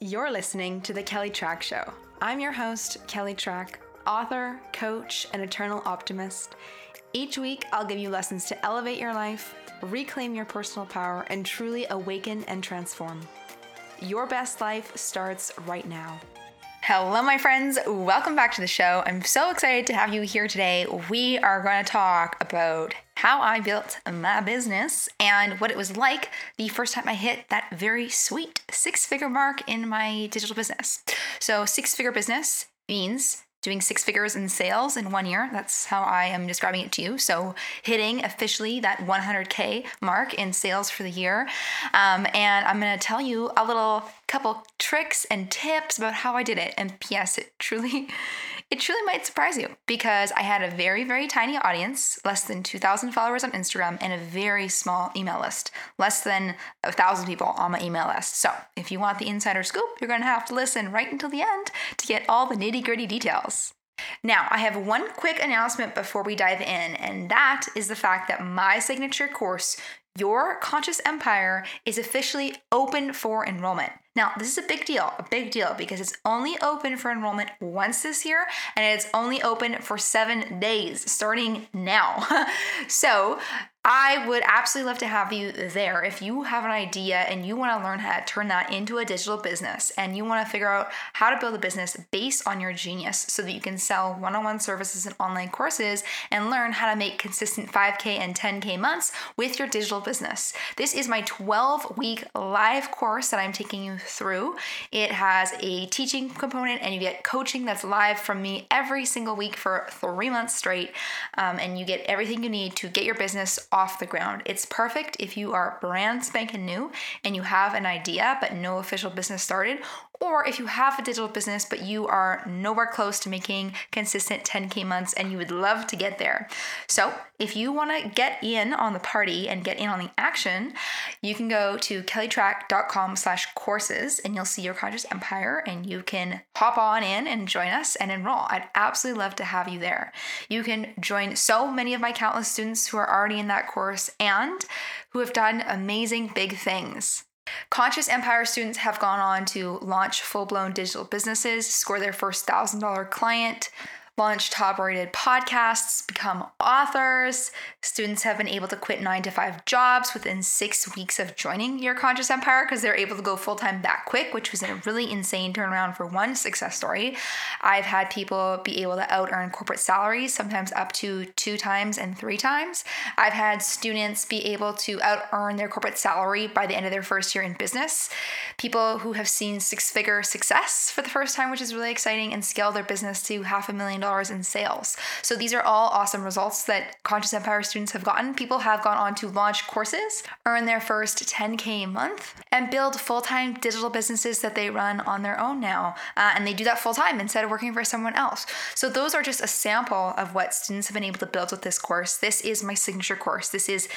You're listening to The Kelly Trach Show. I'm your host, Kelly Trach, author, coach, and eternal optimist. Each week, I'll give you lessons to elevate your life, reclaim your personal power, and truly awaken and transform. Your best life starts right now. Hello, my friends. Welcome back to the show. I'm so excited to have you here today. We are going to talk about how I built my business and what it was like the first time I hit that very sweet six figure mark in my digital business. So, six figure business means doing six figures in sales in one year. That's how I am describing it to you. So, hitting officially that 100K mark in sales for the year. Um, and I'm going to tell you a little couple tricks and tips about how I did it. And P.S., it truly it truly might surprise you because I had a very, very tiny audience, less than 2,000 followers on Instagram, and a very small email list, less than a thousand people on my email list. So, if you want the insider scoop, you're going to have to listen right until the end to get all the nitty gritty details. Now, I have one quick announcement before we dive in, and that is the fact that my signature course, Your Conscious Empire, is officially open for enrollment. Now, this is a big deal, a big deal because it's only open for enrollment once this year and it's only open for seven days starting now. so, I would absolutely love to have you there. If you have an idea and you want to learn how to turn that into a digital business and you want to figure out how to build a business based on your genius so that you can sell one on one services and online courses and learn how to make consistent 5K and 10K months with your digital business. This is my 12 week live course that I'm taking you through. It has a teaching component and you get coaching that's live from me every single week for three months straight. Um, and you get everything you need to get your business off the ground. It's perfect if you are brand spanking new and you have an idea but no official business started, or if you have a digital business but you are nowhere close to making consistent 10K months and you would love to get there. So, if you want to get in on the party and get in on the action, you can go to kellytrach.com slash courses and you'll see your conscious empire and you can hop on in and join us and enroll. I'd absolutely love to have you there. You can join so many of my countless students who are already in that course and who have done amazing big things. Conscious Empire students have gone on to launch full blown digital businesses, score their first $1,000 client, launch top rated podcasts, become authors. Students have been able to quit nine to five jobs within six weeks of joining your conscious empire because they're able to go full time that quick, which was a really insane turnaround for one success story. I've had people be able to out earn corporate salaries, sometimes up to two times and three times. I've had students be able to out earn their corporate salary by the end of their first year in business. People who have seen six figure success for the first time, which is really exciting, and scale their business to half a million dollars in sales. So these are all awesome results that Conscious Empire students have gotten. People have gone on to launch courses, earn their first 10K a month, and build full time digital businesses that they run on their own now. Uh, and they do that full time instead of working for someone else. So those are just a sample of what students have been able to build with this course. This is my signature course. This is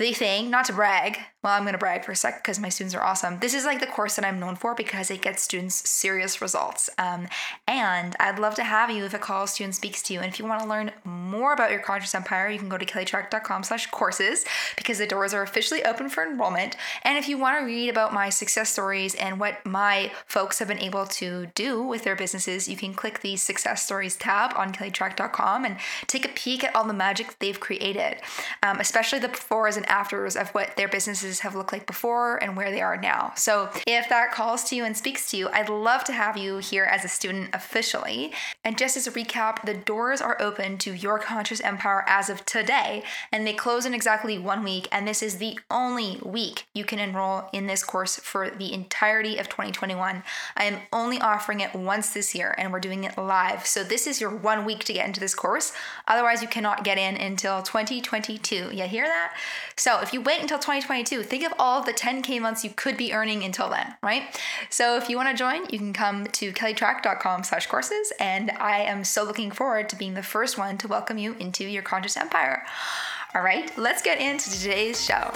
the thing, not to brag, well, I'm going to brag for a sec because my students are awesome. This is like the course that I'm known for because it gets students serious results. Um, and I'd love to have you if a call student speaks to you. And if you want to learn more about your conscious empire, you can go to kellytrach.com slash courses because the doors are officially open for enrollment. And if you want to read about my success stories and what my folks have been able to do with their businesses, you can click the success stories tab on kellytrach.com and take a peek at all the magic they've created, um, especially the befores and afters of what their businesses have looked like before and where they are now. So, if that calls to you and speaks to you, I'd love to have you here as a student officially. And just as a recap, the doors are open to Your Conscious Empire as of today, and they close in exactly one week. And this is the only week you can enroll in this course for the entirety of 2021. I am only offering it once this year, and we're doing it live. So, this is your one week to get into this course. Otherwise, you cannot get in until 2022. You hear that? So, if you wait until 2022, Think of all the 10K months you could be earning until then, right? So if you want to join, you can come to kellytrach.com slash courses. And I am so looking forward to being the first one to welcome you into your conscious empire. All right, let's get into today's show.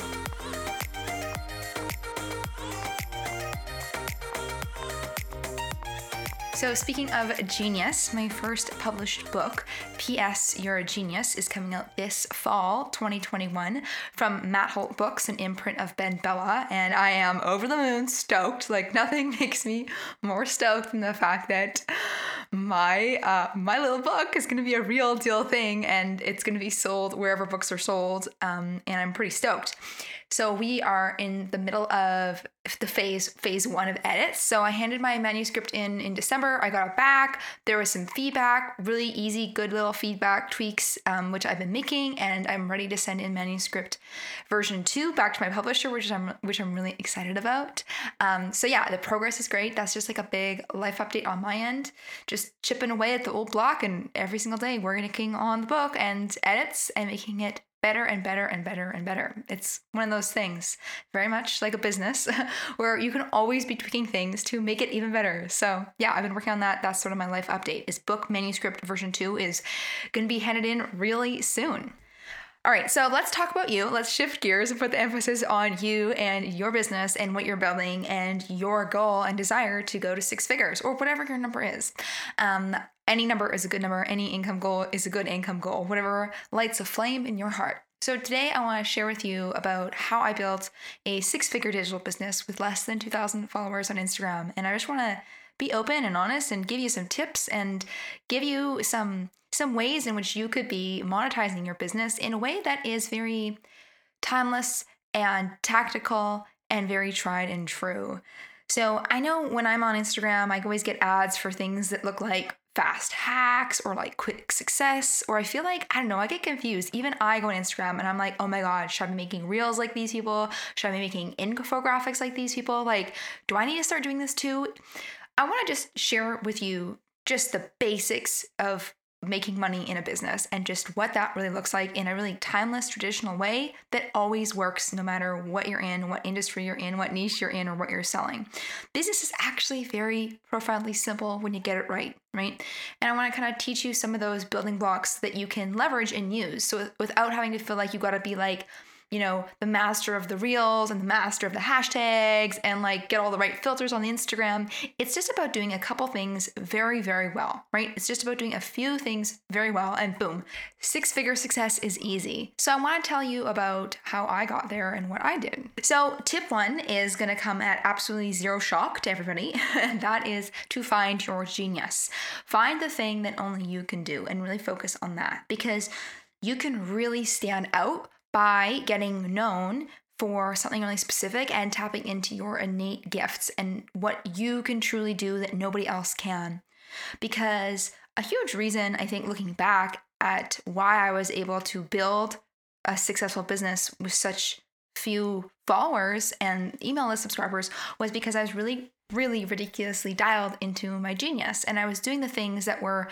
So, speaking of genius, my first published book, P.S. You're a Genius, is coming out this fall 2021 from Matt Holt Books, an imprint of Ben Bella. And I am over the moon stoked. Like, nothing makes me more stoked than the fact that my uh, my little book is going to be a real deal thing and it's going to be sold wherever books are sold. Um, and I'm pretty stoked. So we are in the middle of the phase phase one of edits. So I handed my manuscript in in December. I got it back. There was some feedback, really easy, good little feedback tweaks, um, which I've been making, and I'm ready to send in manuscript version two back to my publisher, which I'm which I'm really excited about. Um, so yeah, the progress is great. That's just like a big life update on my end. Just chipping away at the old block, and every single day working on the book and edits and making it better and better and better and better. It's one of those things, very much like a business, where you can always be tweaking things to make it even better. So yeah, I've been working on that. That's sort of my life update. Is book manuscript version two is going to be handed in really soon. All right, so let's talk about you. Let's shift gears and put the emphasis on you and your business and what you're building and your goal and desire to go to six figures or whatever your number is. Um, any number is a good number, any income goal is a good income goal, whatever lights a flame in your heart. So, today I want to share with you about how I built a six figure digital business with less than 2,000 followers on Instagram. And I just want to be open and honest and give you some tips and give you some some ways in which you could be monetizing your business in a way that is very timeless and tactical and very tried and true. So I know when I'm on Instagram, I always get ads for things that look like fast hacks or like quick success, or I feel like, I don't know, I get confused. Even I go on Instagram and I'm like, oh my God, should I be making reels like these people? Should I be making infographics like these people? Like, do I need to start doing this too? I want to just share with you just the basics of making money in a business and just what that really looks like in a really timeless traditional way that always works no matter what you're in, what industry you're in, what niche you're in, or what you're selling. Business is actually very profoundly simple when you get it right, right? And I want to kind of teach you some of those building blocks that you can leverage and use so without having to feel like you got to be like you know, the master of the reels and the master of the hashtags and like get all the right filters on the Instagram. It's just about doing a couple things very, very well, right? It's just about doing a few things very well and boom, six figure success is easy. So I want to tell you about how I got there and what I did. So, tip one is going to come at absolutely zero shock to everybody, and that is to find your genius. Find the thing that only you can do and really focus on that because you can really stand out by getting known for something really specific and tapping into your innate gifts and what you can truly do that nobody else can. Because a huge reason, I think, looking back at why I was able to build a successful business with such few followers and email list subscribers was because I was really, really ridiculously dialed into my genius. And I was doing the things that were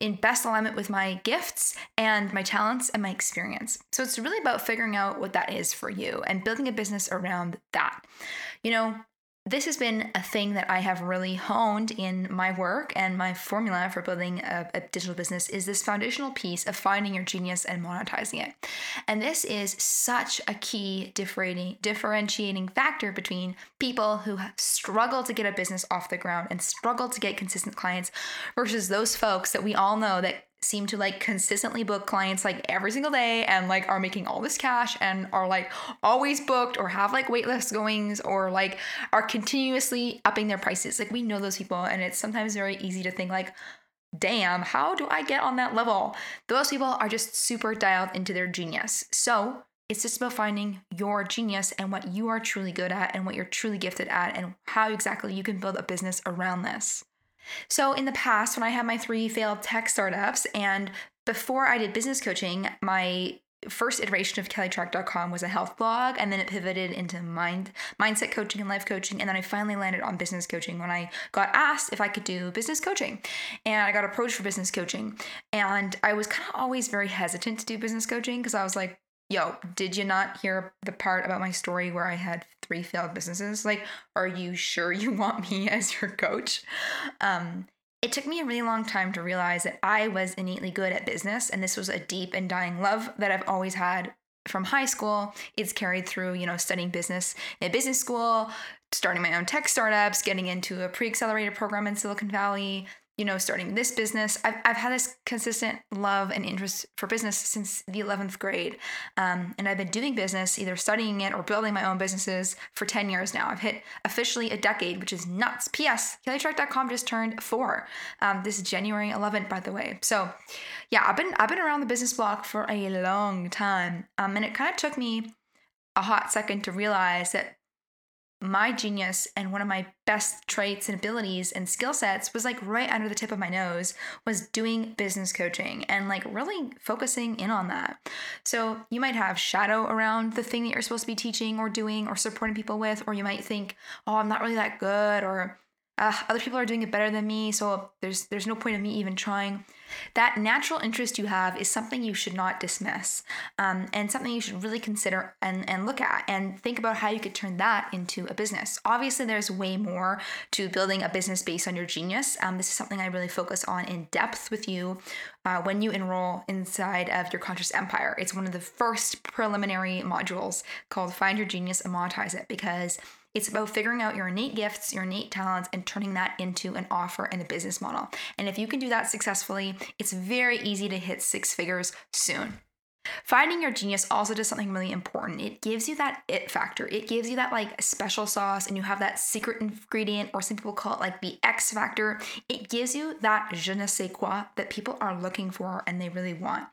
in best alignment with my gifts and my talents and my experience. So it's really about figuring out what that is for you and building a business around that. You know, this has been a thing that I have really honed in my work and my formula for building a, a, digital business is this foundational piece of finding your genius and monetizing it. And this is such a key differentiating, differentiating factor between people who struggle to get a business off the ground and struggle to get consistent clients versus those folks that we all know that seem to like consistently book clients like every single day and like are making all this cash and are like always booked or have like waitlist goings or like are continuously upping their prices. Like we know those people and it's sometimes very easy to think like damn, how do I get on that level? Those people are just super dialed into their genius. So, it's just about finding your genius and what you are truly good at and what you're truly gifted at and how exactly you can build a business around this. So, in the past, when I had my three failed tech startups, and before I did business coaching, my first iteration of kellytrach.com was a health blog and then it pivoted into mind mindset coaching and life coaching and then I finally landed on business coaching when I got asked if I could do business coaching. And I got approached for business coaching and I was kind of always very hesitant to do business coaching because I was like yo, did you not hear the part about my story where I had three failed businesses? Like, are you sure you want me as your coach? Um, it took me a really long time to realize that I was innately good at business, and this was a deep and dying love that I've always had from high school. It's carried through, you know, studying business in business school, starting my own tech startups, getting into a pre-accelerated program in Silicon Valley, you know, starting this business. I've, I've had this consistent love and interest for business since the 11th grade. Um, and I've been doing business, either studying it or building my own businesses for 10 years now. I've hit officially a decade, which is nuts. P.S. KellyTrach.com just turned four. Um, this is January 11th, by the way. So, yeah, I've been I've been around the business block for a long time, um, and it kind of took me a hot second to realize that my genius and one of my best traits and abilities and skill sets was like right under the tip of my nose was doing business coaching and like really focusing in on that. So you might have shadow around the thing that you're supposed to be teaching or doing or supporting people with, or you might think, oh, I'm not really that good, or uh, other people are doing it better than me, so there's there's no point of me even trying. That natural interest you have is something you should not dismiss, um, and something you should really consider and and look at and think about how you could turn that into a business. Obviously, there's way more to building a business based on your genius. Um, this is something I really focus on in depth with you uh, when you enroll inside of your conscious empire. It's one of the first preliminary modules called Find Your Genius and Monetize It because it's about figuring out your innate gifts, your innate talents, and turning that into an offer and a business model. And if you can do that successfully, it's very easy to hit six figures soon. Finding your genius also does something really important. It gives you that it factor. It gives you that like special sauce, and you have that secret ingredient, or some people call it like the X factor. It gives you that je ne sais quoi that people are looking for and they really want.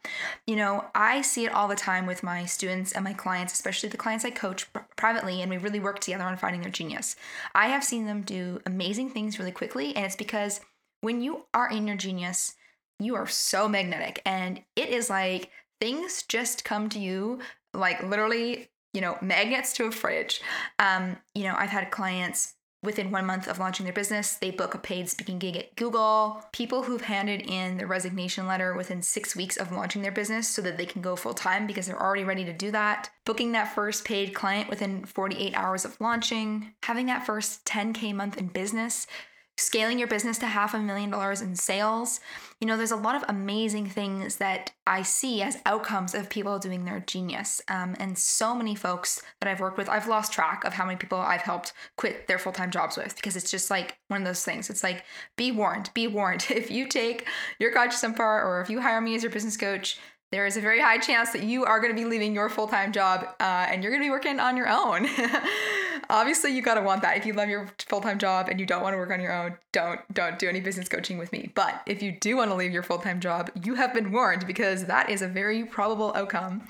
You know, I see it all the time with my students and my clients, especially the clients I coach privately, and we really work together on finding their genius. I have seen them do amazing things really quickly, and it's because when you are in your genius, you are so magnetic and it is like things just come to you like literally, you know, magnets to a fridge. Um, you know, I've had clients within one month of launching their business, they book a paid speaking gig at Google. People who've handed in their resignation letter within six weeks of launching their business so that they can go full time because they're already ready to do that. Booking that first paid client within 48 hours of launching. Having that first 10K month in business scaling your business to half a million dollars in sales. You know, there's a lot of amazing things that I see as outcomes of people doing their genius. Um, and so many folks that I've worked with, I've lost track of how many people I've helped quit their full time jobs with because it's just like one of those things. It's like, be warned, be warned. If you take your conscious empire or if you hire me as your business coach, there is a very high chance that you are going to be leaving your full time job uh, and you're going to be working on your own. Obviously, you got to want that. If you love your full time job and you don't want to work on your own, don't don't do any business coaching with me. But if you do want to leave your full time job, you have been warned because that is a very probable outcome.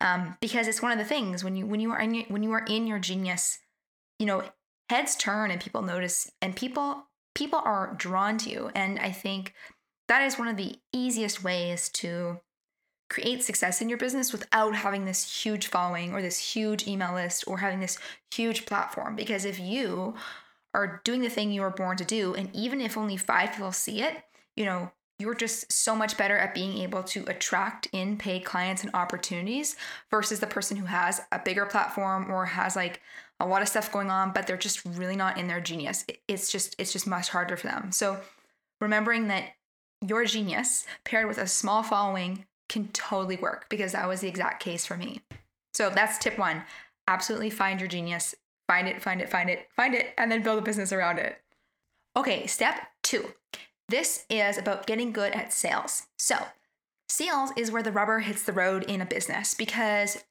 Um, because it's one of the things when you when you are in your, when you are in your genius, you know heads turn and people notice and people people are drawn to you. And I think that is one of the easiest ways to create success in your business without having this huge following or this huge email list or having this huge platform. Because if you are doing the thing you were born to do, and even if only five people see it, you know, you're just so much better at being able to attract in paid clients and opportunities versus the person who has a bigger platform or has like a lot of stuff going on, but they're just really not in their genius. It's just, it's just much harder for them. So remembering that your genius paired with a small following can totally work because that was the exact case for me. So that's tip one. Absolutely find your genius. Find it, find it, find it, find it, and then build a business around it. Okay, step two. This is about getting good at sales. So, sales is where the rubber hits the road in a business because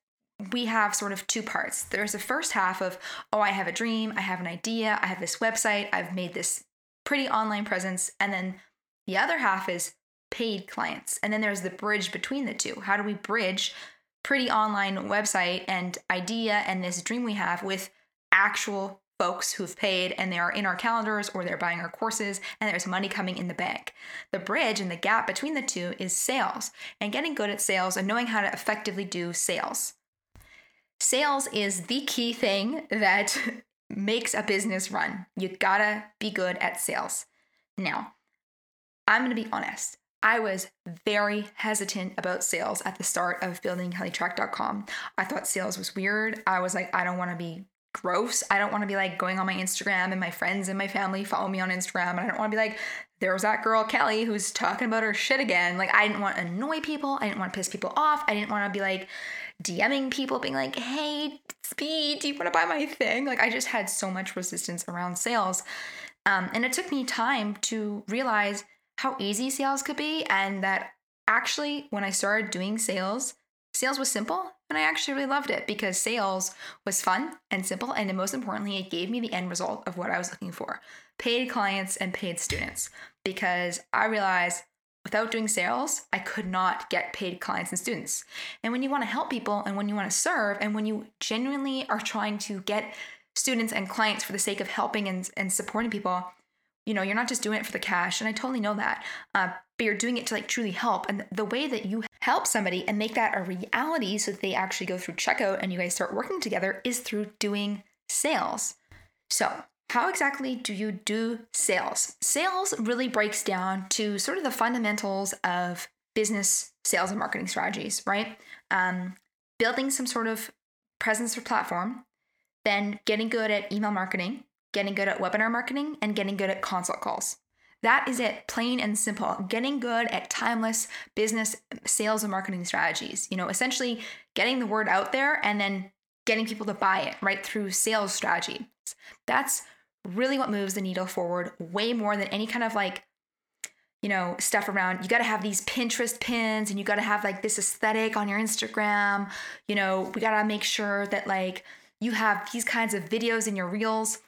we have sort of two parts. There's the first half of, oh, I have a dream, I have an idea, I have this website, I've made this pretty online presence. And then the other half is, paid clients. And then there's the bridge between the two. How do we bridge pretty online website and idea and this dream we have with actual folks who've paid and they are in our calendars or they're buying our courses and there's money coming in the bank. The bridge and the gap between the two is sales and getting good at sales and knowing how to effectively do sales. Sales is the key thing that makes a business run. You gotta be good at sales. Now, I'm gonna be honest. I was very hesitant about sales at the start of building kellytrach.com. I thought sales was weird. I was like, I don't want to be gross. I don't want to be like going on my Instagram and my friends and my family follow me on Instagram. And I don't want to be like, there's that girl Kelly who's talking about her shit again. Like, I didn't want to annoy people. I didn't want to piss people off. I didn't want to be like DMing people, being like, hey, Speed, do you want to buy my thing? Like, I just had so much resistance around sales. Um, and it took me time to realize how easy sales could be, and that actually, when I started doing sales, sales was simple and I actually really loved it because sales was fun and simple. And most importantly, it gave me the end result of what I was looking for paid clients and paid students. Because I realized without doing sales, I could not get paid clients and students. And when you want to help people and when you want to serve and when you genuinely are trying to get students and clients for the sake of helping and, and supporting people, you know, you're not just doing it for the cash. And I totally know that. Uh, but you're doing it to like truly help. And the way that you help somebody and make that a reality so that they actually go through checkout and you guys start working together is through doing sales. So, how exactly do you do sales? Sales really breaks down to sort of the fundamentals of business sales and marketing strategies, right? Um, building some sort of presence or platform, then getting good at email marketing, getting good at webinar marketing, and getting good at consult calls. That is it, plain and simple. Getting good at timeless business sales and marketing strategies. You know, essentially getting the word out there and then getting people to buy it, right, through sales strategy. That's really what moves the needle forward way more than any kind of like you know stuff around you got to have these pinterest pins and you got to have like this aesthetic on your instagram you know we got to make sure that like you have these kinds of videos in your reels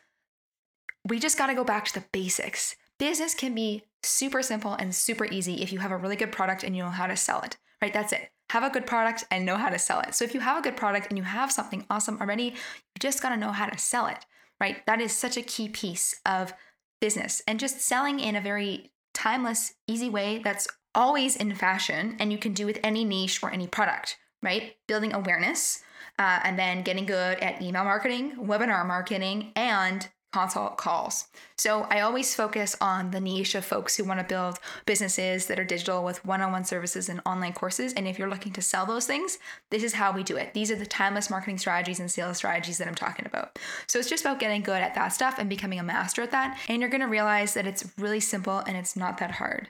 we just got to go back to the basics. Business can be super simple and super easy if you have a really good product and you know how to sell it right? That's it. Have a good product and know how to sell it. So if you have a good product and you have something awesome already you just got to know how to sell it right? That is such a key piece of business. And just selling in a very timeless, easy way that's always in fashion and you can do with any niche or any product, right? Building awareness uh, and then getting good at email marketing, webinar marketing, and consult calls. So I always focus on the niche of folks who want to build businesses that are digital with one on one services and online courses. And if you're looking to sell those things, this is how we do it. These are the timeless marketing strategies and sales strategies that I'm talking about. So it's just about getting good at that stuff and becoming a master at that. And you're going to realize that it's really simple and it's not that hard.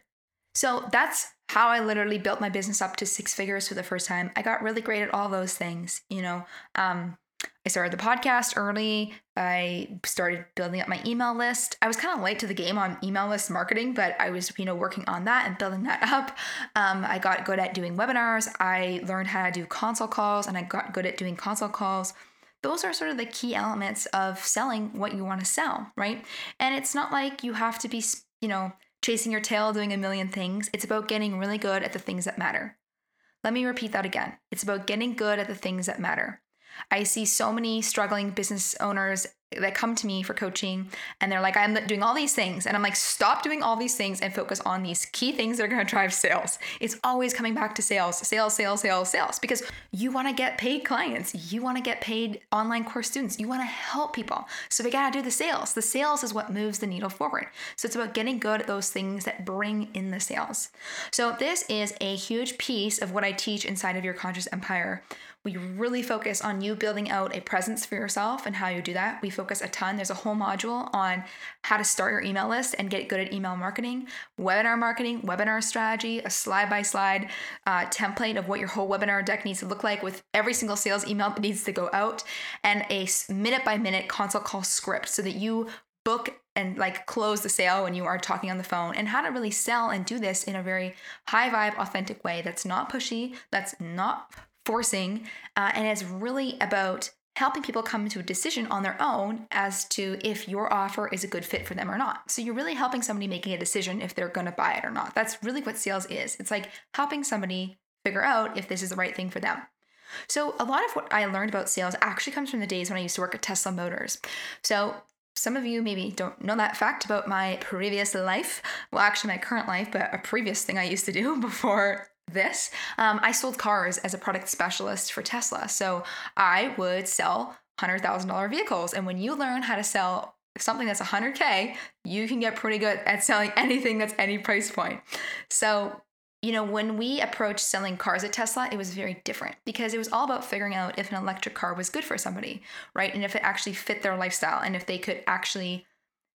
So that's how I literally built my business up to six figures for the first time. I got really great at all those things, you know. Um, I started the podcast early. I started building up my email list. I was kind of late to the game on email list marketing, but I was, you know, working on that and building that up. Um, I got good at doing webinars. I learned how to do consult calls, and I got good at doing consult calls. Those are sort of the key elements of selling what you want to sell, right? And it's not like you have to be, you know, chasing your tail doing a million things. It's about getting really good at the things that matter. Let me repeat that again. It's about getting good at the things that matter. I see so many struggling business owners that come to me for coaching and they're like, I'm doing all these things. And I'm like, stop doing all these things and focus on these key things that are going to drive sales. It's always coming back to sales, sales, sales, sales, sales, because you want to get paid clients. You want to get paid online course students. You want to help people. So we got to do the sales. The sales is what moves the needle forward. So it's about getting good at those things that bring in the sales. So this is a huge piece of what I teach inside of your conscious empire we really focus on you building out a presence for yourself and how you do that. We focus a ton. There's a whole module on how to start your email list and get good at email marketing, webinar marketing, webinar strategy, a slide by slide template of what your whole webinar deck needs to look like with every single sales email that needs to go out, and a minute by minute consult call script so that you book and like close the sale when you are talking on the phone and how to really sell and do this in a very high vibe authentic way that's not pushy that's not forcing, uh, and it's really about helping people come to a decision on their own as to if your offer is a good fit for them or not. So you're really helping somebody making a decision if they're going to buy it or not. That's really what sales is. It's like helping somebody figure out if this is the right thing for them. So a lot of what I learned about sales actually comes from the days when I used to work at Tesla Motors. So some of you maybe don't know that fact about my previous life. Well, actually, my current life, but a previous thing I used to do before this, um, I sold cars as a product specialist for Tesla. So I would sell $100,000 vehicles. And when you learn how to sell something that's 100K, you can get pretty good at selling anything that's any price point. So, you know, when we approached selling cars at Tesla, it was very different because it was all about figuring out if an electric car was good for somebody, right? And if it actually fit their lifestyle and if they could actually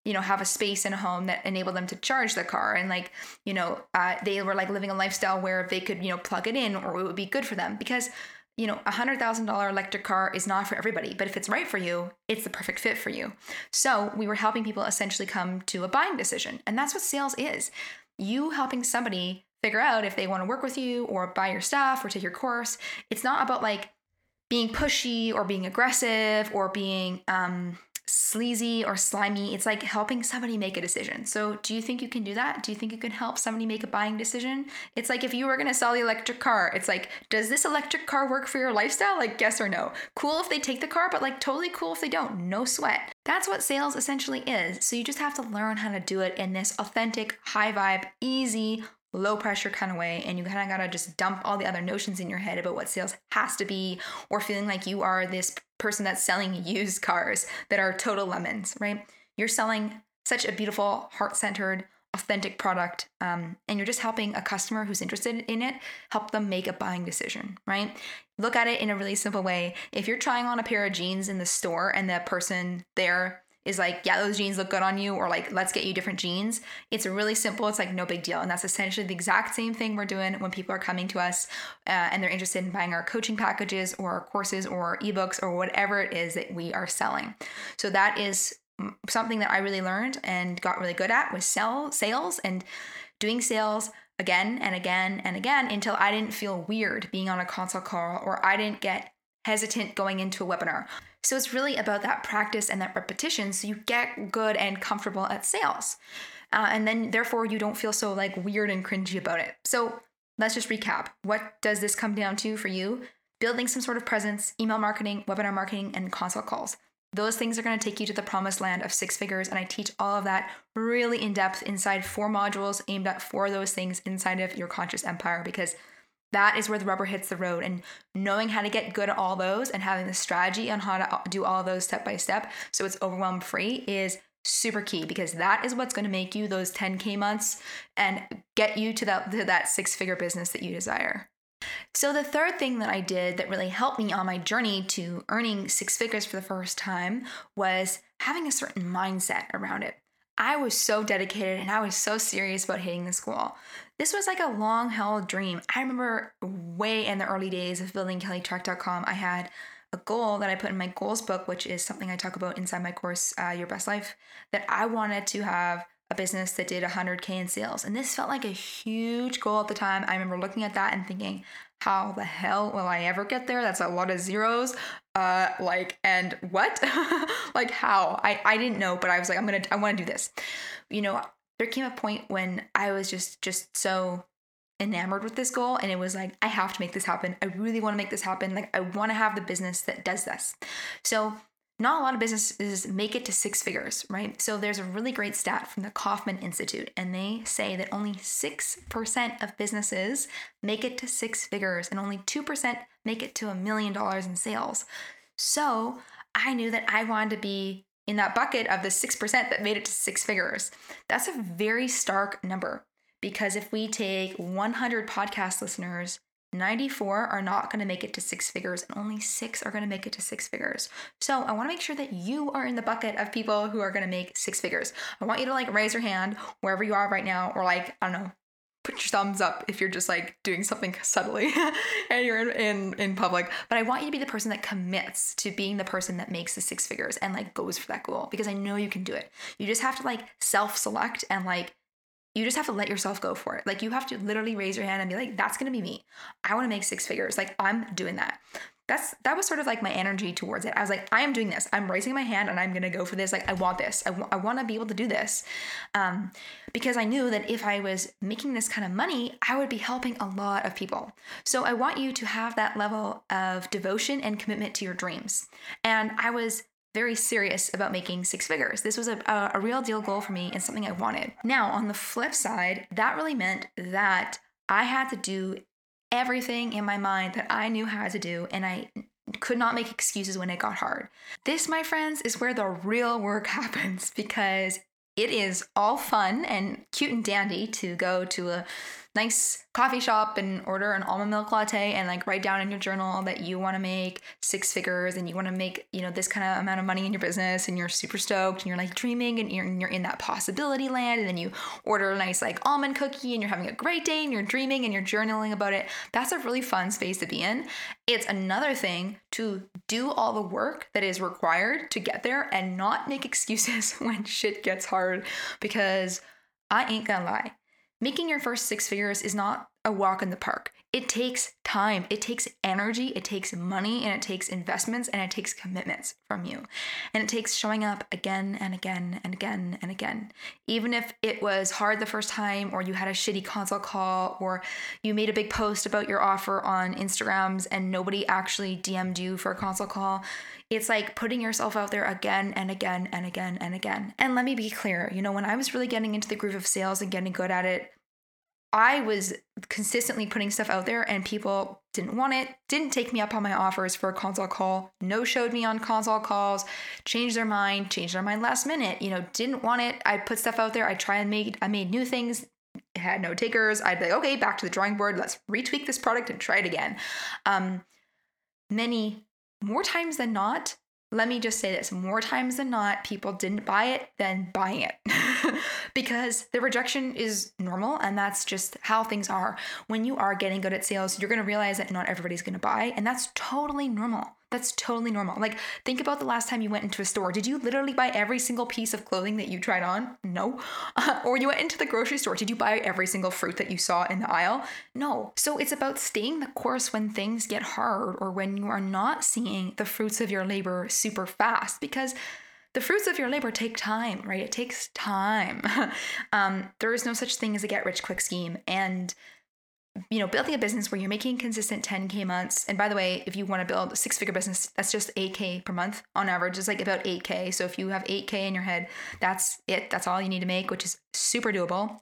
you know have a space in a home that enabled them to charge the car and like you know uh, they were like living a lifestyle where they could you know plug it in or it would be good for them because you know, a $100,000 electric car is not for everybody, but if it's right for you, it's the perfect fit for you. So we were helping people essentially come to a buying decision. And that's what sales is you helping somebody figure out if they want to work with you or buy your stuff or take your course. It's not about like being pushy or being aggressive or being um, sleazy or slimy. It's like helping somebody make a decision. So, do you think you can do that? Do you think you can help somebody make a buying decision? It's like if you were going to sell the electric car, it's like, does this electric car work for your lifestyle? Like, yes or no. Cool if they take the car, but like totally cool if they don't. No sweat. That's what sales essentially is. So, you just have to learn how to do it in this authentic, high vibe, easy, low pressure kind of way and you kind of got to just dump all the other notions in your head about what sales has to be or feeling like you are this person that's selling used cars that are total lemons right? You're selling such a beautiful heart-centered authentic product um, and you're just helping a customer who's interested in it help them make a buying decision right? Look at it in a really simple way. If you're trying on a pair of jeans in the store and the person there is like, yeah, those jeans look good on you, or like, let's get you different jeans. It's really simple. It's like no big deal. And that's essentially the exact same thing we're doing when people are coming to us uh, and they're interested in buying our coaching packages or our courses or ebooks or whatever it is that we are selling. So that is something that I really learned and got really good at was sell sales and doing sales again and again and again until I didn't feel weird being on a consult call or I didn't get hesitant going into a webinar. So it's really about that practice and that repetition so you get good and comfortable at sales. Uh, and then therefore you don't feel so like weird and cringy about it. So let's just recap. What does this come down to for you? Building some sort of presence, email marketing, webinar marketing, and consult calls. Those things are going to take you to the promised land of six figures. And I teach all of that really in depth inside four modules aimed at for those things inside of your conscious empire because that is where the rubber hits the road and knowing how to get good at all those and having the strategy on how to do all those step by step so it's overwhelm free is super key because that is what's going to make you those 10k months and get you to that to that six figure business that you desire so the third thing that I did that really helped me on my journey to earning six figures for the first time was having a certain mindset around it. I was so dedicated and I was so serious about hitting this goal. This was like a long held dream. I remember way in the early days of building kellytrach.com, I had a goal that I put in my goals book, which is something I talk about inside my course, uh, Your Best Life, that I wanted to have a business that did 100K in sales. And this felt like a huge goal at the time. I remember looking at that and thinking, how the hell will I ever get there? That's a lot of zeros. Uh, like, and what? like, how? I, I didn't know, but I was like, I'm gonna, I wanna do this. You know, there came a point when I was just just so enamored with this goal and it was like I have to make this happen. I really want to make this happen. Like I want to have the business that does this. So not a lot of businesses make it to six figures, right? So there's a really great stat from the Kauffman Institute, and they say that only 6% of businesses make it to six figures, and only 2% make it to a million dollars in sales. So I knew that I wanted to be in that bucket of the 6% that made it to six figures. That's a very stark number because if we take 100 podcast listeners, 94 are not going to make it to six figures and only six are going to make it to six figures. So I want to make sure that you are in the bucket of people who are going to make six figures. I want you to like raise your hand wherever you are right now or like, I don't know, put your thumbs up if you're just like doing something subtly and you're in, in, in public. But i want you to be the person that commits to being the person that makes the six figures and like goes for that goal because i know you can do it. You just have to like self-select and like you just have to let yourself go for it. Like you have to literally raise your hand and be like that's gonna be me. I want to make six figures. Like i'm doing that that's that was sort of like my energy towards it. I was like, I am doing this. I'm raising my hand and I'm gonna go for this. Like I want this. I, w- I want to be able to do this, um, because I knew that if I was making this kind of money, I would be helping a lot of people. So I want you to have that level of devotion and commitment to your dreams. And I was very serious about making six figures. This was a, a, a real deal goal for me and something I wanted. Now, on the flip side, that really meant that I had to do everything in my mind that I knew how to do, and I could not make excuses when it got hard. This, my friends, is where the real work happens because it is all fun and cute and dandy to go to a nice coffee shop and order an almond milk latte and like write down in your journal that you want to make six figures and you want to make, you know, this kind of amount of money in your business and you're super stoked and you're like dreaming and you're, and you're in that possibility land and then you order a nice like almond cookie and you're having a great day and you're dreaming and you're journaling about it. That's a really fun space to be in. It's another thing to do all the work that is required to get there and not make excuses when shit gets hard because I ain't gonna lie Making your first six figures is not a walk in the park. It takes time, it takes energy, it takes money, and it takes investments, and it takes commitments from you. And it takes showing up again and again and again and again. Even if it was hard the first time, or you had a shitty consult call, or you made a big post about your offer on Instagrams and nobody actually DM'd you for a consult call, it's like putting yourself out there again and again and again and again. And let me be clear, you know, when I was really getting into the groove of sales and getting good at it, I was consistently putting stuff out there and people didn't want it, didn't take me up on my offers for a consult call, no showed me on consult calls, changed their mind, changed their mind last minute, you know, didn't want it. I put stuff out there, I try and make I made new things, had no takers. I'd be like, okay, back to the drawing board, let's retweak this product and try it again. Um, many more times than not, let me just say this more times than not, people didn't buy it than buying it because the rejection is normal and that's just how things are. When you are getting good at sales, you're going to realize that not everybody's going to buy, and that's totally normal. That's totally normal. Like, think about the last time you went into a store. Did you literally buy every single piece of clothing that you tried on? No. Uh, or you went into the grocery store. Did you buy every single fruit that you saw in the aisle? No. So it's about staying the course when things get hard or when you are not seeing the fruits of your labor super fast because the fruits of your labor take time, right? It takes time. um, there is no such thing as a get rich quick scheme. And you know, building a business where you're making consistent 10K months. And by the way, if you want to build a six figure business, that's just 8K per month on average. It's like about 8K. So if you have 8K in your head, that's it. That's all you need to make, which is super doable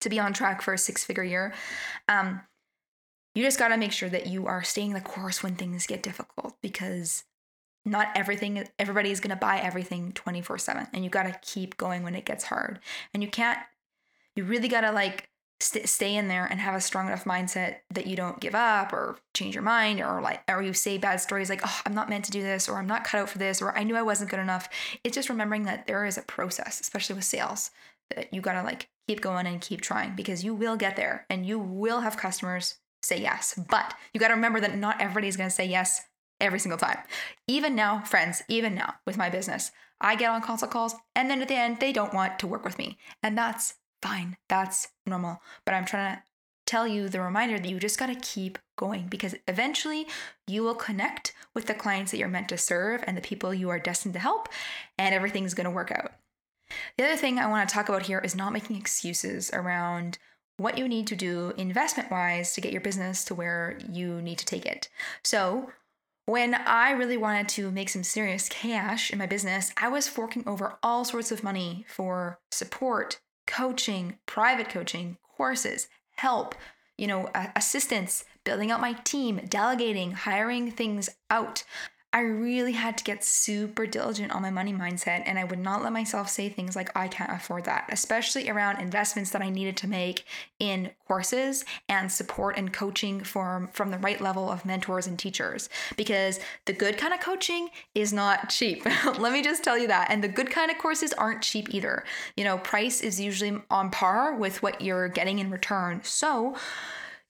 to be on track for a six figure year. Um, you just got to make sure that you are staying the course when things get difficult because not everything, everybody is going to buy everything 24 7. And you got to keep going when it gets hard. And you can't, you really got to like, st- stay in there and have a strong enough mindset that you don't give up or change your mind or like or you say bad stories like oh i'm not meant to do this or i'm not cut out for this or i knew i wasn't good enough it's just remembering that there is a process especially with sales that you got to like keep going and keep trying because you will get there and you will have customers say yes but you got to remember that not everybody's to say yes every single time even now friends even now with my business I get on consult calls and then at the end they don't want to work with me. And that's fine. That's normal. But I'm trying to tell you the reminder that you just got to keep going because eventually you will connect with the clients that you're meant to serve and the people you are destined to help, and everything's going to work out. The other thing I want to talk about here is not making excuses around what you need to do investment wise to get your business to where you need to take it. So, when I really wanted to make some serious cash in my business, I was forking over all sorts of money for support, coaching, private coaching, courses, help, you know, assistance, building out my team, delegating, hiring things out. I really had to get super diligent on my money mindset, and I would not let myself say things like, I can't afford that, especially around investments that I needed to make in courses and support and coaching from, from the right level of mentors and teachers. Because the good kind of coaching is not cheap. let me just tell you that. And the good kind of courses aren't cheap either. You know, price is usually on par with what you're getting in return. So,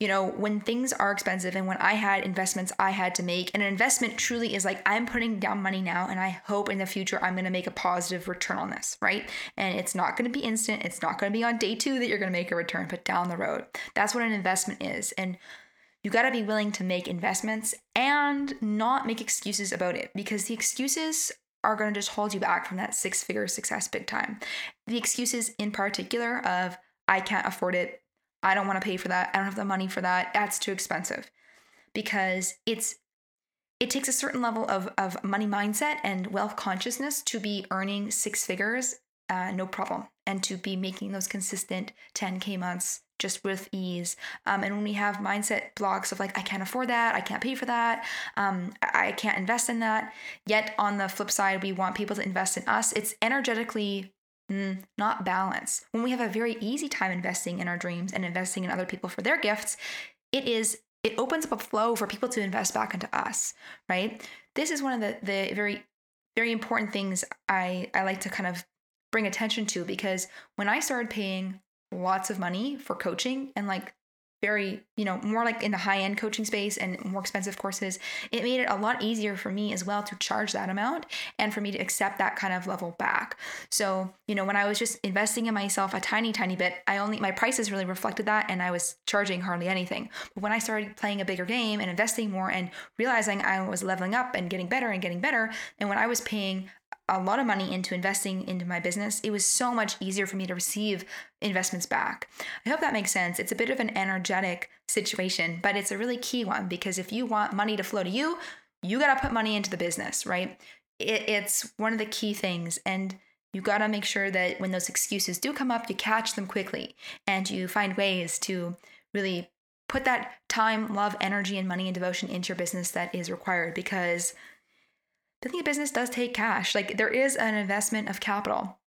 you know, when things are expensive and when I had investments I had to make, and an investment truly is like I'm putting down money now and I hope in the future I'm going to make a positive return on this, right? And it's not going to be instant. It's not going to be on day two that you're going to make a return, but down the road. That's what an investment is. And you got to be willing to make investments and not make excuses about it because the excuses are going to just hold you back from that six figure success big time. The excuses in particular of, I can't afford it I don't want to pay for that. I don't have the money for that. That's too expensive. Because it's it takes a certain level of, of money mindset and wealth consciousness to be earning six figures, uh, no problem, and to be making those consistent 10K months just with ease. Um, and when we have mindset blocks of like, I can't afford that, I can't pay for that, um, I can't invest in that. Yet on the flip side, we want people to invest in us. It's energetically Mm, not balance. When we have a very easy time investing in our dreams and investing in other people for their gifts, it is it opens up a flow for people to invest back into us, right? This is one of the the very very important things I I like to kind of bring attention to because when I started paying lots of money for coaching and like very, you know, more like in the high end coaching space and more expensive courses, it made it a lot easier for me as well to charge that amount and for me to accept that kind of level back. So, you know, when I was just investing in myself a tiny, tiny bit, I only, my prices really reflected that and I was charging hardly anything. But when I started playing a bigger game and investing more and realizing I was leveling up and getting better and getting better, and when I was paying a lot of money into investing into my business, it was so much easier for me to receive investments back. I hope that makes sense. It's a bit of an energetic situation, but it's a really key one because if you want money to flow to you, you got to put money into the business, right? It, it's one of the key things. And you got to make sure that when those excuses do come up, you catch them quickly and you find ways to really put that time, love, energy, and money and devotion into your business that is required because building a business does take cash. Like there is an investment of capital.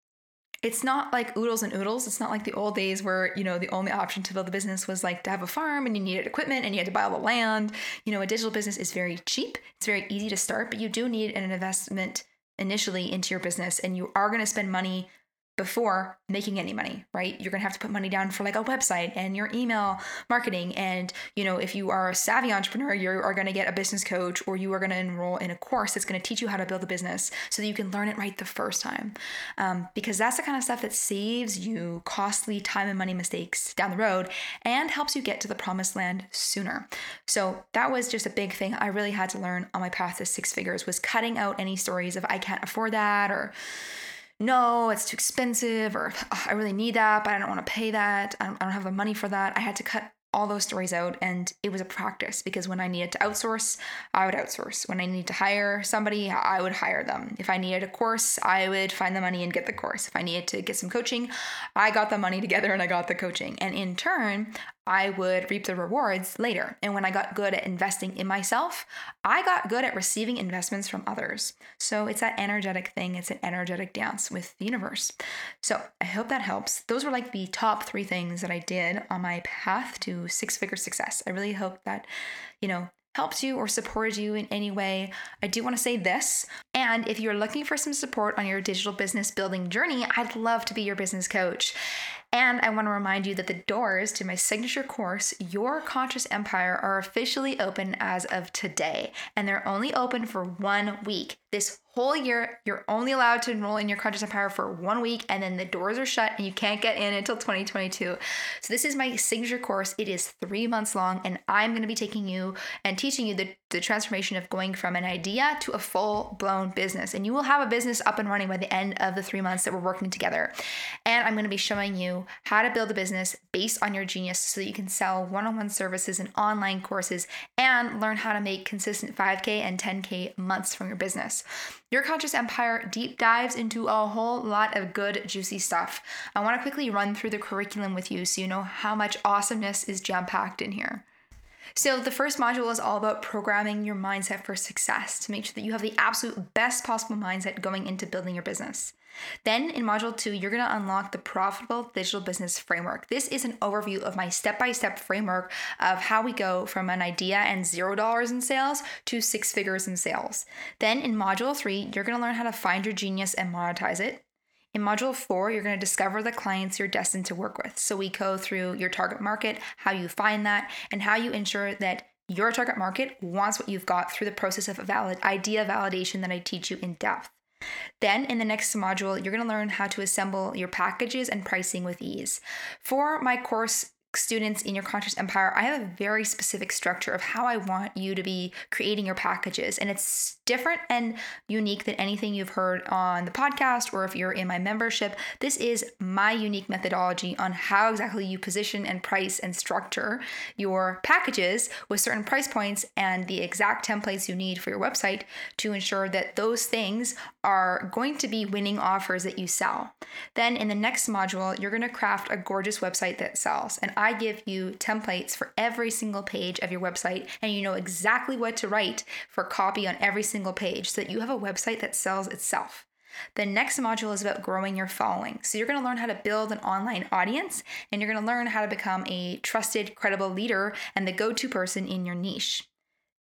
It's not like oodles and oodles. It's not like the old days where, you know, the only option to build a business was like to have a farm and you needed equipment and you had to buy all the land. You know, a digital business is very cheap. It's very easy to start, but you do need an investment initially into your business and you are going to spend money before making any money, right? You're going to have to put money down for like a website and your email marketing. And, you know, if you are a savvy entrepreneur, you are going to get a business coach or you are going to enroll in a course that's going to teach you how to build a business so that you can learn it right the first time. Um, because that's the kind of stuff that saves you costly time and money mistakes down the road and helps you get to the promised land sooner. So that was just a big thing I really had to learn on my path to six figures was cutting out any stories of I can't afford that or, no, it's too expensive, or oh, I really need that, but I don't want to pay that. I don't, I don't have the money for that. I had to cut all those stories out and it was a practice because when I needed to outsource, I would outsource. When I needed to hire somebody, I would hire them. If I needed a course, I would find the money and get the course. If I needed to get some coaching, I got the money together and I got the coaching. And in turn, I would reap the rewards later. And when I got good at investing in myself, I got good at receiving investments from others. So it's that energetic thing, it's an energetic dance with the universe. So I hope that helps. Those were like the top three things that I did on my path to six figure success. I really hope that, you know, helped you or supported you in any way, I do want to say this. And if you're looking for some support on your digital business building journey, I'd love to be your business coach. And I want to remind you that the doors to my signature course, Your Conscious Empire, are officially open as of today. And they're only open for one week. This whole year, you're only allowed to enroll in your Conscious Empire for one week, and then the doors are shut and you can't get in until 2022. So, this is my signature course. It is three months long, and I'm going to be taking you and teaching you the, the transformation of going from an idea to a full blown business. And you will have a business up and running by the end of the three months that we're working together. And I'm going to be showing you how to build a business based on your genius so that you can sell one on one services and online courses and learn how to make consistent 5K and 10K months from your business. Your Conscious Empire deep dives into a whole lot of good, juicy stuff. I want to quickly run through the curriculum with you so you know how much awesomeness is jam packed in here. So, the first module is all about programming your mindset for success to make sure that you have the absolute best possible mindset going into building your business. Then in module two, you're going to unlock the profitable digital business framework. This is an overview of my step by step framework of how we go from an idea and zero dollars in sales to six figures in sales. Then in module three, you're going to learn how to find your genius and monetize it. In module four, you're going to discover the clients you're destined to work with. So we go through your target market, how you find that, and how you ensure that your target market wants what you've got through the process of valid idea validation that I teach you in depth. Then in the next module, you're going to learn how to assemble your packages and pricing with ease. For my course students in your conscious empire, I have a very specific structure of how I want you to be creating your packages. And it's different and unique than anything you've heard on the podcast or if you're in my membership. This is my unique methodology on how exactly you position and price and structure your packages with certain price points and the exact templates you need for your website to ensure that those things are going to be winning offers that you sell. Then in the next module, you're going to craft a gorgeous website that sells. And I give you templates for every single page of your website, and you know exactly what to write for copy on every single page so that you have a website that sells itself. The next module is about growing your following. So you're going to learn how to build an online audience and you're going to learn how to become a trusted, credible leader and the go to person in your niche.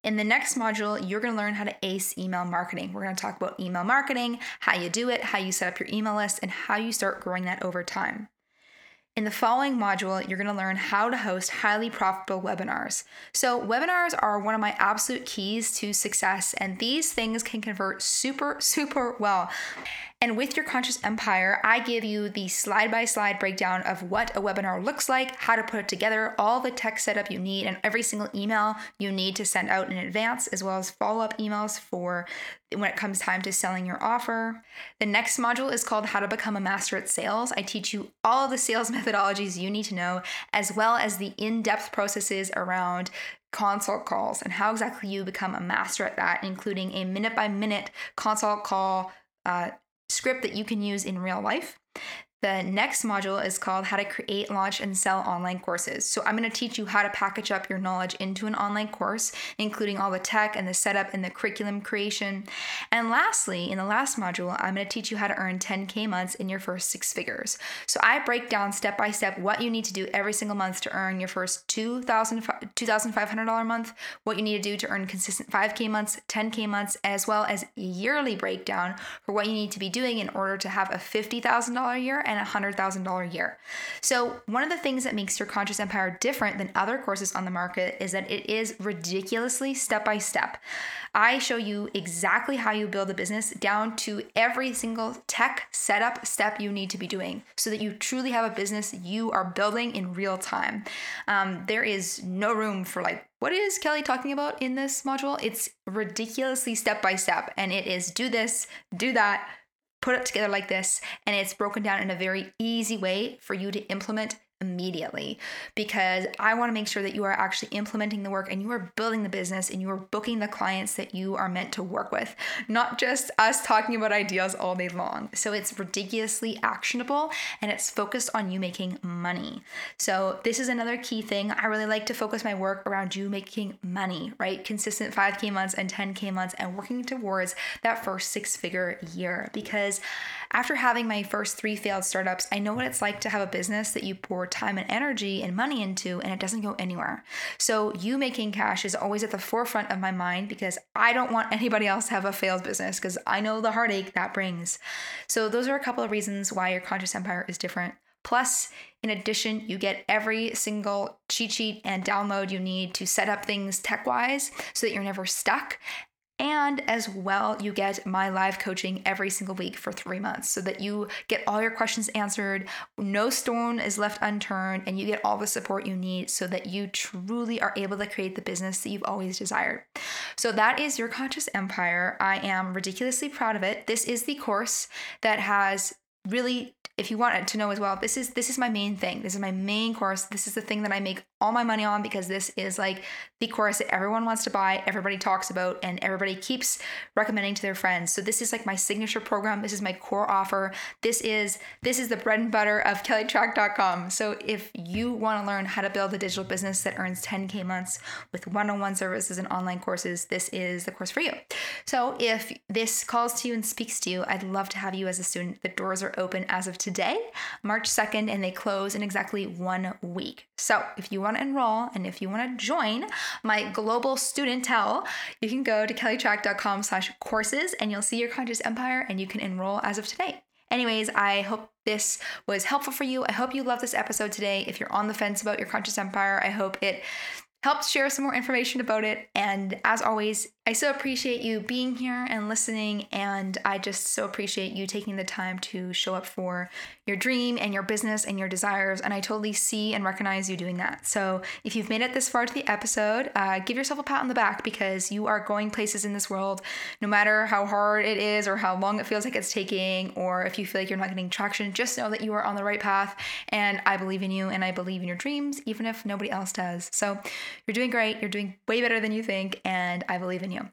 In the next module, you're going to learn how to ace email marketing. We're going to talk about email marketing, how you do it, how you set up your email list, and how you start growing that over time. In the following module, you're going to learn how to host highly profitable webinars. So, webinars are one of my absolute keys to success, and these things can convert super, super well. And with your conscious empire, I give you the slide by slide breakdown of what a webinar looks like, how to put it together, all the tech setup you need, and every single email you need to send out in advance, as well as follow up emails for when it comes time to selling your offer. The next module is called How to Become a Master at Sales. I teach you all the sales methodologies you need to know, as well as the in depth processes around consult calls and how exactly you become a master at that, including a minute by minute consult call. Uh, script that you can use in real life. The next module is called How to Create, Launch, and Sell Online Courses. So, I'm going to teach you how to package up your knowledge into an online course, including all the tech and the setup and the curriculum creation. And lastly, in the last module, I'm going to teach you how to earn 10K months in your first six figures. So, I break down step by step what you need to do every single month to earn your first $2,500 $2, month, what you need to do to earn consistent 5K months, 10K months, as well as yearly breakdown for what you need to be doing in order to have a $50,000 year and a $100,000 year. So, one of the things that makes your Conscious Empire different than other courses on the market is that it is ridiculously step by step. I show you exactly how you build a business down to every single tech setup step you need to be doing so that you truly have a business you are building in real time. Um, there is no room for like, what is Kelly talking about in this module? It's ridiculously step by step, and it is do this, do that, put it together like this, and it's broken down in a very easy way for you to implement immediately because I want to make sure that you are actually implementing the work and you are building the business and you are booking the clients that you are meant to work with, not just us talking about ideas all day long. So it's ridiculously actionable and it's focused on you making money. So this is another key thing. I really like to focus my work around you making money, right? Consistent 5K months and 10K months and working towards that first six figure year because after having my first three failed startups, I know what it's like to have a business that you pour time and energy and money into and it doesn't go anywhere. So, you making cash is always at the forefront of my mind because I don't want anybody else to have a failed business because I know the heartache that brings. So, those are a couple of reasons why your conscious empire is different. Plus, in addition, you get every single cheat sheet and download you need to set up things tech wise so that you're never stuck. And as well, you get my live coaching every single week for three months so that you get all your questions answered, no stone is left unturned, and you get all the support you need so that you truly are able to create the business that you've always desired. So that is your conscious empire. I am ridiculously proud of it. This is the course that has really if you wanted to know as well this is this is my main thing this is my main course this is the thing that i make all my money on because this is like the course that everyone wants to buy, everybody talks about, and everybody keeps recommending to their friends. So this is like my signature program. This is my core offer. This is this is the bread and butter of kellytrach.com So if you want to learn how to build a digital business that earns 10k months with one-on-one services and online courses, this is the course for you. So if this calls to you and speaks to you, I'd love to have you as a student. The doors are open as of today, March 2nd, and they close in exactly one week. So if you want to enroll and if you want to join my global student tell, you can go to kellytrach.com slash courses and you'll see your conscious empire and you can enroll as of today. Anyways, I hope this was helpful for you. I hope you love this episode today. If you're on the fence about your conscious empire, I hope it helped share some more information about it. And as always, I so appreciate you being here and listening. And I just so appreciate you taking the time to show up for your dream and your business and your desires. And I totally see and recognize you doing that. So if you've made it this far to the episode, uh, give yourself a pat on the back because you are going places in this world, no matter how hard it is or how long it feels like it's taking, or if you feel like you're not getting traction, just know that you are on the right path. And I believe in you and I believe in your dreams, even if nobody else does. So you're doing great. You're doing way better than you think. And I believe in you.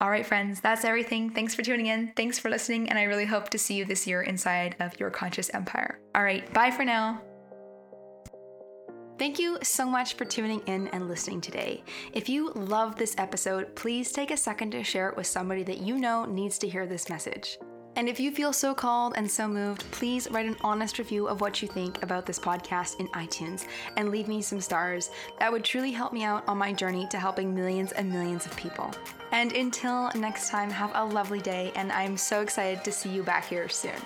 All right, friends, that's everything. Thanks for tuning in. Thanks for listening. And I really hope to see you this year inside of your conscious empire. All right, bye for now. Thank you so much for tuning in and listening today. If you love this episode, please take a second to share it with somebody that you know needs to hear this message. And if you feel so called and so moved, please write an honest review of what you think about this podcast in iTunes and leave me some stars. That would truly help me out on my journey to helping millions and millions of people. And until next time, have a lovely day, and I'm so excited to see you back here soon.